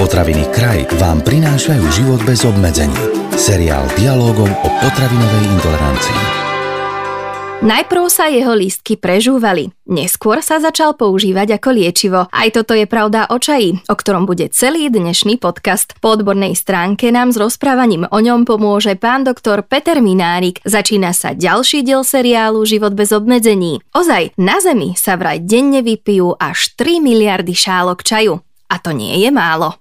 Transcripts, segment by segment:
Potraviny Kraj vám prinášajú život bez obmedzení. Seriál dialogov o potravinovej intolerancii. Najprv sa jeho lístky prežúvali, neskôr sa začal používať ako liečivo. Aj toto je pravda o čaji, o ktorom bude celý dnešný podcast. Po odbornej stránke nám s rozprávaním o ňom pomôže pán doktor Peter Minárik. Začína sa ďalší diel seriálu Život bez obmedzení. Ozaj, na Zemi sa vraj denne vypijú až 3 miliardy šálok čaju. A to nie je málo.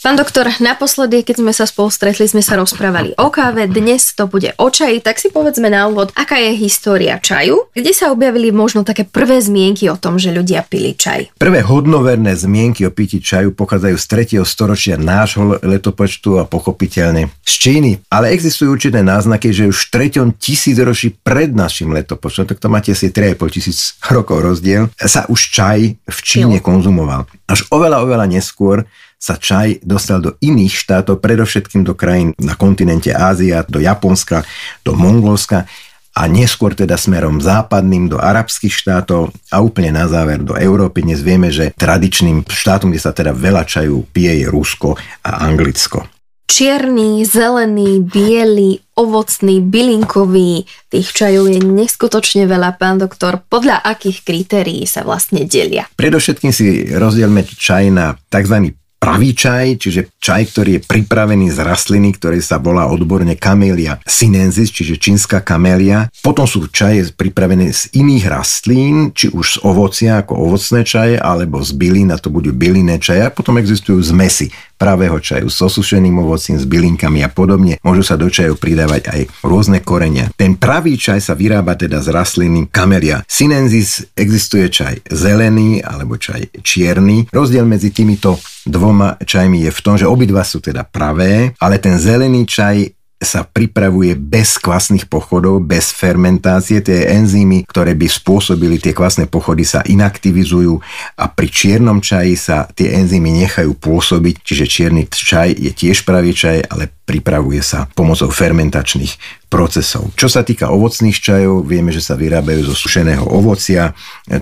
Pán doktor, naposledy, keď sme sa spolu stretli, sme sa rozprávali o káve, dnes to bude o čaji, tak si povedzme na úvod, aká je história čaju, kde sa objavili možno také prvé zmienky o tom, že ľudia pili čaj. Prvé hodnoverné zmienky o pití čaju pochádzajú z 3. storočia nášho letopočtu a pochopiteľne z Číny, ale existujú určité náznaky, že už v 3. tisícročí pred našim letopočtom, tak to máte asi 3,5 tisíc rokov rozdiel, sa už čaj v Číne konzumoval. Až oveľa, oveľa neskôr sa čaj dostal do iných štátov, predovšetkým do krajín na kontinente Ázia, do Japonska, do Mongolska a neskôr teda smerom západným do arabských štátov a úplne na záver do Európy. Dnes vieme, že tradičným štátom, kde sa teda veľa čaju pije, je Rusko a Anglicko. Čierny, zelený, biely, ovocný, bylinkový, tých čajov je neskutočne veľa, pán doktor. Podľa akých kritérií sa vlastne delia? Predovšetkým si rozdielme čaj na tzv pravý čaj, čiže čaj, ktorý je pripravený z rastliny, ktoré sa volá odborne Camellia sinensis, čiže čínska kamelia. Potom sú čaje pripravené z iných rastlín, či už z ovocia ako ovocné čaje, alebo z bylín, a to budú bylinné čaje. A potom existujú zmesy pravého čaju s osušeným ovocím, s bylinkami a podobne. Môžu sa do čaju pridávať aj rôzne korenia. Ten pravý čaj sa vyrába teda z rastliny Camellia sinensis. Existuje čaj zelený alebo čaj čierny. Rozdiel medzi týmito dvoma čajmi je v tom, že obidva sú teda pravé, ale ten zelený čaj sa pripravuje bez kvasných pochodov, bez fermentácie. Tie enzymy, ktoré by spôsobili tie kvasné pochody, sa inaktivizujú a pri čiernom čaji sa tie enzymy nechajú pôsobiť, čiže čierny čaj je tiež pravý čaj, ale pripravuje sa pomocou fermentačných procesov. Čo sa týka ovocných čajov, vieme, že sa vyrábajú zo sušeného ovocia.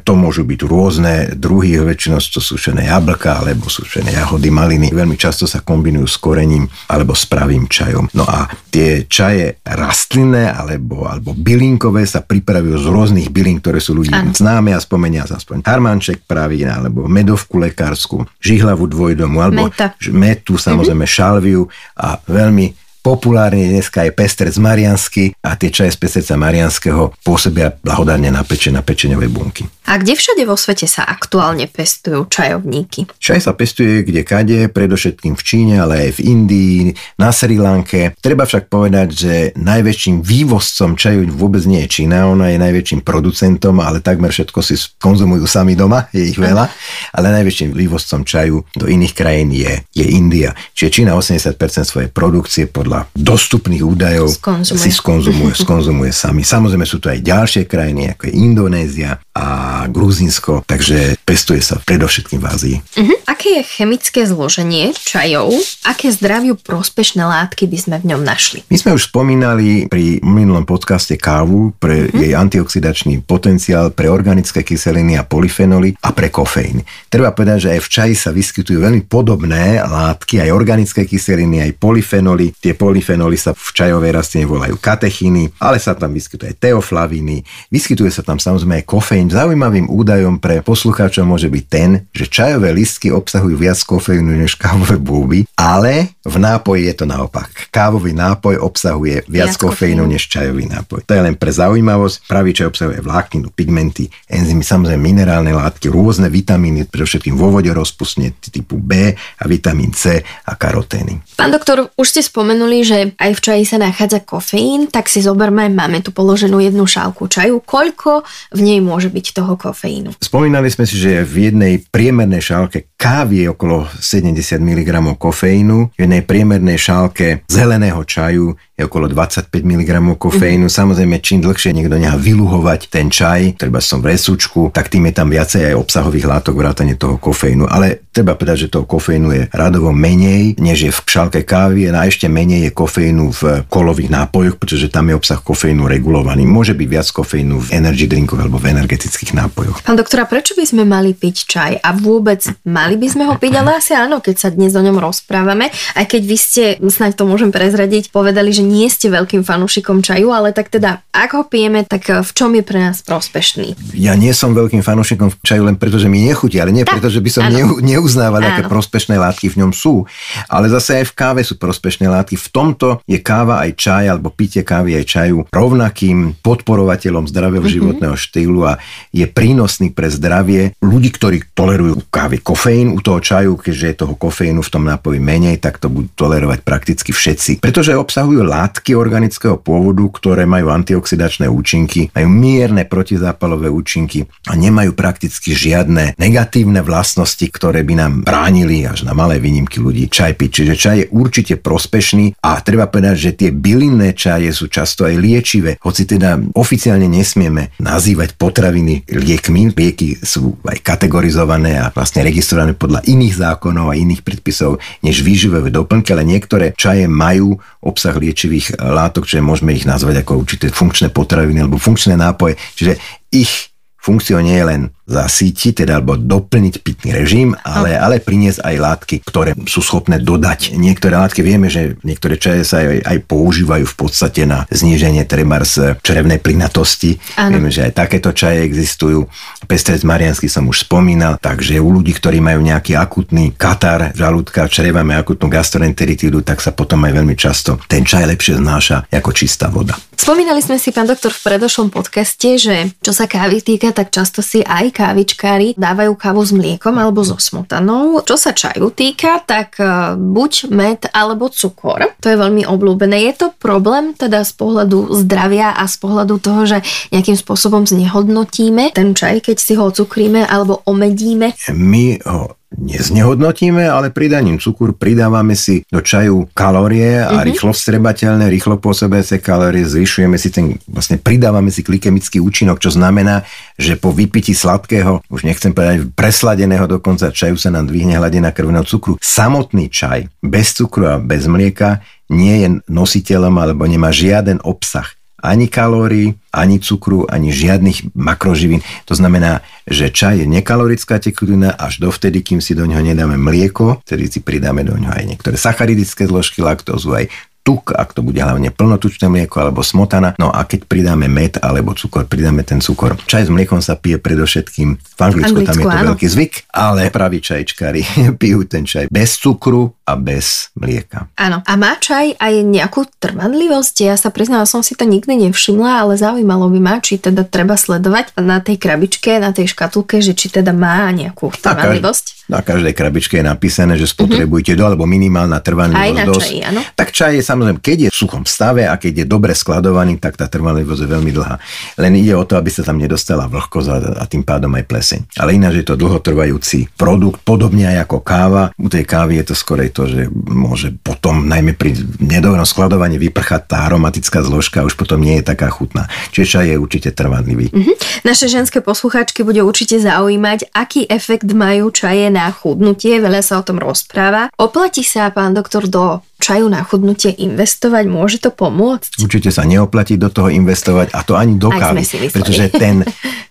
To môžu byť rôzne druhy, väčšinou to sušené jablka alebo sušené jahody, maliny. Veľmi často sa kombinujú s korením alebo s pravým čajom. No a tie čaje rastlinné alebo, alebo bylinkové sa pripravujú z rôznych bylín, ktoré sú ľuďom známe a spomenia sa aspoň harmanček pravý alebo medovku lekárskú, žihlavu dvojdomu alebo Meta. metu, samozrejme mm-hmm. šalviu a veľmi Populárne dneska je pestrec mariansky a tie čaje z pestreca marianského pôsobia blahodárne na peče, na pečeňové bunky. A kde všade vo svete sa aktuálne pestujú čajovníky? Čaj sa pestuje kde kade, predovšetkým v Číne, ale aj v Indii, na Sri Lanke. Treba však povedať, že najväčším vývozcom čaju vôbec nie je Čína, ona je najväčším producentom, ale takmer všetko si konzumujú sami doma, je ich veľa, ale najväčším vývozcom čaju do iných krajín je, je India. Čiže Čína 80% svojej produkcie podľa podľa dostupných údajov skonzumuje. si skonzumuje, skonzumuje sami. Samozrejme sú tu aj ďalšie krajiny, ako je Indonézia a Gruzinsko, takže pestuje sa predovšetkým v Ázii. Uh-huh. Aké je chemické zloženie čajov? Aké zdraviu prospešné látky by sme v ňom našli? My sme už spomínali pri minulom podcaste kávu pre uh-huh. jej antioxidačný potenciál, pre organické kyseliny a polyfenoly a pre kofeín. Treba povedať, že aj v čaji sa vyskytujú veľmi podobné látky, aj organické kyseliny, aj polyfenoly. Tie polyfenoly sa v čajovej rastline volajú katechiny, ale sa tam vyskytuje aj teoflavíny, vyskytuje sa tam samozrejme aj kofeín. Zaujímavým údajom pre poslucháčov môže byť ten, že čajové listky obsahujú viac kofeínu než kávové búby, ale v nápoji je to naopak. Kávový nápoj obsahuje viac, viac kofeínu než čajový nápoj. To je len pre zaujímavosť. Pravý čaj obsahuje vlákninu, pigmenty, enzymy, samozrejme minerálne látky, rôzne vitamíny, predovšetkým vo vode rozpustne typu B a vitamín C a karotény. Pán doktor, už ste spomenuli, že aj v čaji sa nachádza kofeín, tak si zoberme, máme tu položenú jednu šálku čaju, koľko v nej môže byť toho kofeínu. Spomínali sme si, že v jednej priemernej šálke kávy je okolo 70 mg kofeínu, v jednej priemernej šálke zeleného čaju je okolo 25 mg kofeínu. Mm-hmm. Samozrejme, čím dlhšie niekto nechá vyluhovať ten čaj, treba som v resúčku, tak tým je tam viacej aj obsahových látok vrátane toho kofeínu. Ale treba povedať, že toho kofeínu je radovo menej, než je v šálke kávy a ešte menej je kofeínu v kolových nápojoch, pretože tam je obsah kofeínu regulovaný. Môže byť viac kofeínu v energy drinkoch alebo v energetických nápojoch. Pán doktora, prečo by sme mali piť čaj a vôbec mali mali by sme ho piť, ale asi áno, keď sa dnes o ňom rozprávame. Aj keď vy ste, snáď to môžem prezradiť, povedali, že nie ste veľkým fanúšikom čaju, ale tak teda, ak ho pijeme, tak eh, v čom je pre nás prospešný? Ja nie som veľkým fanúšikom čaju len preto, že mi nechutí, ale nie tak, preto, že by som áno. neuznával, aké prospešné látky v ňom sú. Ale zase aj v káve sú prospešné látky. V tomto je káva aj čaj, alebo pitie kávy aj čaju rovnakým podporovateľom zdravého mm-hmm. životného štýlu a je prínosný pre zdravie ľudí, ktorí tolerujú kávy kofeín u toho čaju, keďže je toho kofeínu v tom nápoji menej, tak to budú tolerovať prakticky všetci. Pretože obsahujú látky organického pôvodu, ktoré majú antioxidačné účinky, majú mierne protizápalové účinky a nemajú prakticky žiadne negatívne vlastnosti, ktoré by nám bránili až na malé výnimky ľudí čaj piť. Čiže čaj je určite prospešný a treba povedať, že tie bylinné čaje sú často aj liečivé, hoci teda oficiálne nesmieme nazývať potraviny liekmi. Lieky sú aj kategorizované a vlastne registrované podľa iných zákonov a iných predpisov než výživové doplnky, ale niektoré čaje majú obsah liečivých látok, čiže môžeme ich nazvať ako určité funkčné potraviny alebo funkčné nápoje. Čiže ich funkciou nie je len zasítiť, teda alebo doplniť pitný režim, ale, ale priniesť aj látky, ktoré sú schopné dodať. Niektoré látky vieme, že niektoré čaje sa aj, aj používajú v podstate na zníženie trebárs črevnej plynatosti. Ano. Vieme, že aj takéto čaje existujú. Pestrec mariansky som už spomínal, takže u ľudí, ktorí majú nejaký akutný katar žalúdka, čreva, majú akutnú gastroenteritídu, tak sa potom aj veľmi často ten čaj lepšie znáša ako čistá voda. Spomínali sme si, pán doktor, v predošlom podcaste, že čo sa kávy týka, tak často si aj kávičkári dávajú kávu s mliekom alebo so smotanou. Čo sa čaju týka, tak e, buď med alebo cukor. To je veľmi obľúbené. Je to problém teda z pohľadu zdravia a z pohľadu toho, že nejakým spôsobom znehodnotíme ten čaj, keď si ho ocukríme alebo omedíme? My ho neznehodnotíme, ale pridaním cukru pridávame si do čaju kalórie a mm-hmm. rýchlo vstrebateľné, rýchlo pôsobiace kalórie, zvyšujeme si ten, vlastne pridávame si glykemický účinok, čo znamená, že po vypití sladkého, už nechcem povedať presladeného dokonca čaju sa nám dvihne hladina krvného cukru. Samotný čaj bez cukru a bez mlieka nie je nositeľom alebo nemá žiaden obsah ani kalórií, ani cukru, ani žiadnych makroživín. To znamená, že čaj je nekalorická tekutina až dovtedy, kým si do ňoho nedáme mlieko, tedy si pridáme do ňoho aj niektoré sacharidické zložky, laktózu, aj tuk, ak to bude hlavne plnotučné mlieko alebo smotana. No a keď pridáme med alebo cukor, pridáme ten cukor. Čaj s mliekom sa pije predovšetkým v Anglicku, Anglicku tam je to áno. veľký zvyk, ale praví čajčkári pijú ten čaj bez cukru a bez mlieka. Áno. A má čaj aj nejakú trvanlivosť? Ja sa priznala, som si to nikdy nevšimla, ale zaujímalo by ma, či teda treba sledovať na tej krabičke, na tej škatulke, že či teda má nejakú trvanlivosť. Na každej krabičke je napísané, že spotrebujete mm-hmm. do alebo minimálna trvanlivosť Aj na čaj, áno. Tak čaj je samozrejme, keď je v suchom stave a keď je dobre skladovaný, tak tá trvanlivosť je veľmi dlhá. Len ide o to, aby sa tam nedostala vlhkosť a, a tým pádom aj pleseň. Ale ináč je to dlhotrvajúci produkt, podobne aj ako káva. U tej kávy je to skorej že môže potom, najmä pri nedobrom skladovaní, vyprchať tá aromatická zložka už potom nie je taká chutná. Čiže čaj je určite trvanlivý. Mm-hmm. Naše ženské poslucháčky bude určite zaujímať, aký efekt majú čaje na chudnutie, veľa sa o tom rozpráva. Oplatí sa, pán doktor, do čaju na chudnutie investovať? Môže to pomôcť? Určite sa neoplatí do toho investovať a to ani do kávy, pretože ten,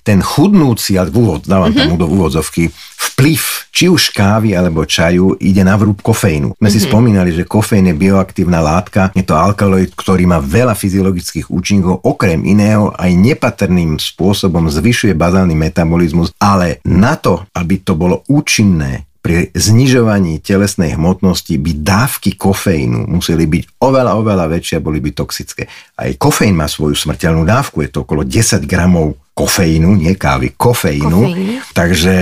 ten chudnúci, ale úvod, dávam mm-hmm. tam do úvodzovky, vplyv či už kávy alebo čaju ide na vrúb kofeínu. My mm-hmm. si mhm. spomínali, že kofeín je bioaktívna látka, je to alkaloid, ktorý má veľa fyziologických účinkov, okrem iného aj nepatrným spôsobom zvyšuje bazálny metabolizmus, ale na to, aby to bolo účinné, pri znižovaní telesnej hmotnosti by dávky kofeínu museli byť oveľa, oveľa väčšie a boli by toxické. Aj kofeín má svoju smrteľnú dávku, je to okolo 10 gramov kofeínu, nie kávy, kofeínu. kofeínu. Takže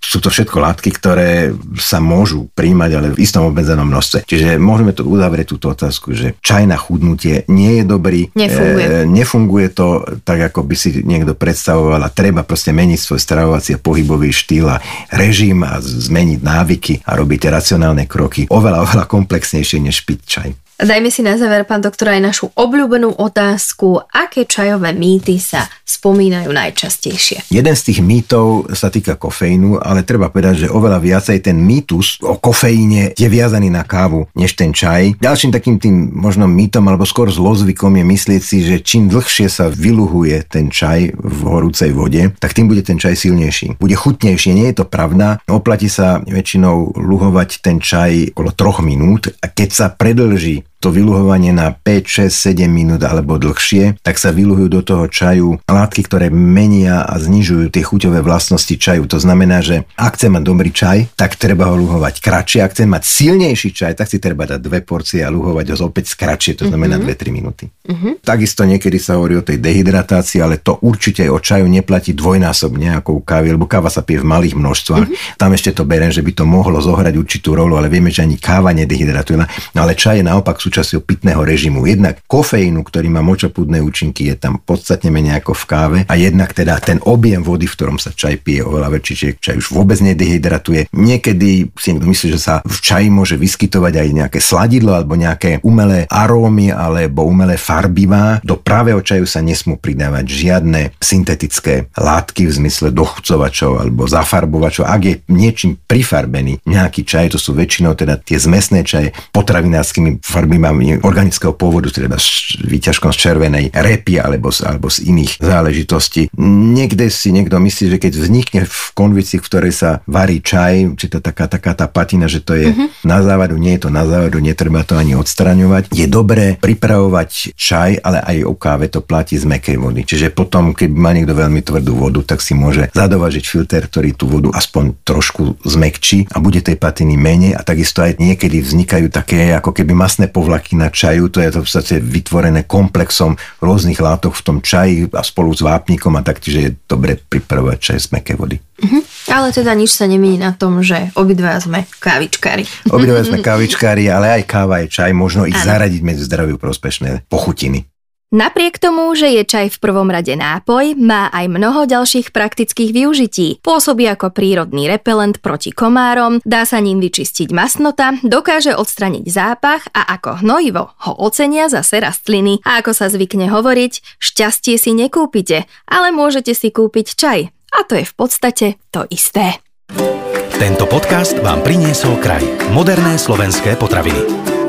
sú to všetko látky, ktoré sa môžu príjmať, ale v istom obmedzenom množstve. Čiže môžeme to uzavrieť túto otázku, že čaj na chudnutie nie je dobrý. Nefunguje. E, nefunguje to tak, ako by si niekto predstavoval a treba proste meniť svoj stravovací a pohybový štýl a režim a zmeniť návyky a robiť racionálne kroky oveľa, oveľa komplexnejšie než piť čaj. Dajme si na záver, pán doktor, aj našu obľúbenú otázku, aké čajové mýty sa spomínajú najčastejšie. Jeden z tých mýtov sa týka kofeínu, ale treba povedať, že oveľa viacej ten mýtus o kofeíne je viazaný na kávu, než ten čaj. Ďalším takým tým možno mýtom, alebo skôr zlozvykom je myslieť si, že čím dlhšie sa vyluhuje ten čaj v horúcej vode, tak tým bude ten čaj silnejší. Bude chutnejšie, nie je to pravda. Oplatí sa väčšinou luhovať ten čaj okolo troch minút a keď sa predlží to vyluhovanie na 5, 6, 7 minút alebo dlhšie, tak sa vyluhujú do toho čaju látky, ktoré menia a znižujú tie chuťové vlastnosti čaju. To znamená, že ak chce mať dobrý čaj, tak treba ho luhovať kratšie. Ak chce mať silnejší čaj, tak si treba dať dve porcie a luhovať ho opäť kratšie, to znamená mm-hmm. 2-3 minúty. Mm-hmm. Takisto niekedy sa hovorí o tej dehydratácii, ale to určite o čaju neplatí dvojnásobne ako u kávy, lebo káva sa pije v malých množstvách. Mm-hmm. Tam ešte to berem, že by to mohlo zohrať určitú rolu, ale vieme, že ani káva nedehydratuje. No ale čaj je naopak sú súčasťou pitného režimu. Jednak kofeínu, ktorý má močopúdne účinky, je tam podstatne menej ako v káve a jednak teda ten objem vody, v ktorom sa čaj pije oveľa väčší, čiže čaj už vôbec nedehydratuje. Niekedy si myslí, že sa v čaji môže vyskytovať aj nejaké sladidlo alebo nejaké umelé arómy alebo umelé farbivá. Do pravého čaju sa nesmú pridávať žiadne syntetické látky v zmysle dochucovačov alebo zafarbovačov. Ak je niečím prifarbený nejaký čaj, to sú väčšinou teda tie zmesné čaje potravinárskymi farbami mám organického pôvodu, teda s výťažkom z červenej repy alebo z, alebo z iných záležitostí. Niekde si niekto myslí, že keď vznikne v konvici, v ktorej sa varí čaj, či to taká, taká tá patina, že to je uh-huh. na závadu, nie je to na závadu, netreba to ani odstraňovať. Je dobré pripravovať čaj, ale aj o káve to platí z mekej vody. Čiže potom, keď má niekto veľmi tvrdú vodu, tak si môže zadovažiť filter, ktorý tú vodu aspoň trošku zmekčí a bude tej patiny menej a takisto aj niekedy vznikajú také ako keby masné povlaky na čaju, to je to v podstate vytvorené komplexom rôznych látok v tom čaji a spolu s vápnikom a taktiež je dobre pripravovať čaj z meké vody. Uh-huh. Ale teda nič sa nemení na tom, že obidva sme kávičkári. Obidva sme kávičkári, ale aj káva je čaj, možno ich ano. zaradiť medzi zdraviu prospešné pochutiny. Napriek tomu, že je čaj v prvom rade nápoj, má aj mnoho ďalších praktických využití. Pôsobí ako prírodný repelent proti komárom, dá sa ním vyčistiť masnota, dokáže odstraniť zápach a ako hnojivo ho ocenia zase rastliny. A ako sa zvykne hovoriť, šťastie si nekúpite, ale môžete si kúpiť čaj. A to je v podstate to isté. Tento podcast vám priniesol kraj. Moderné slovenské potraviny.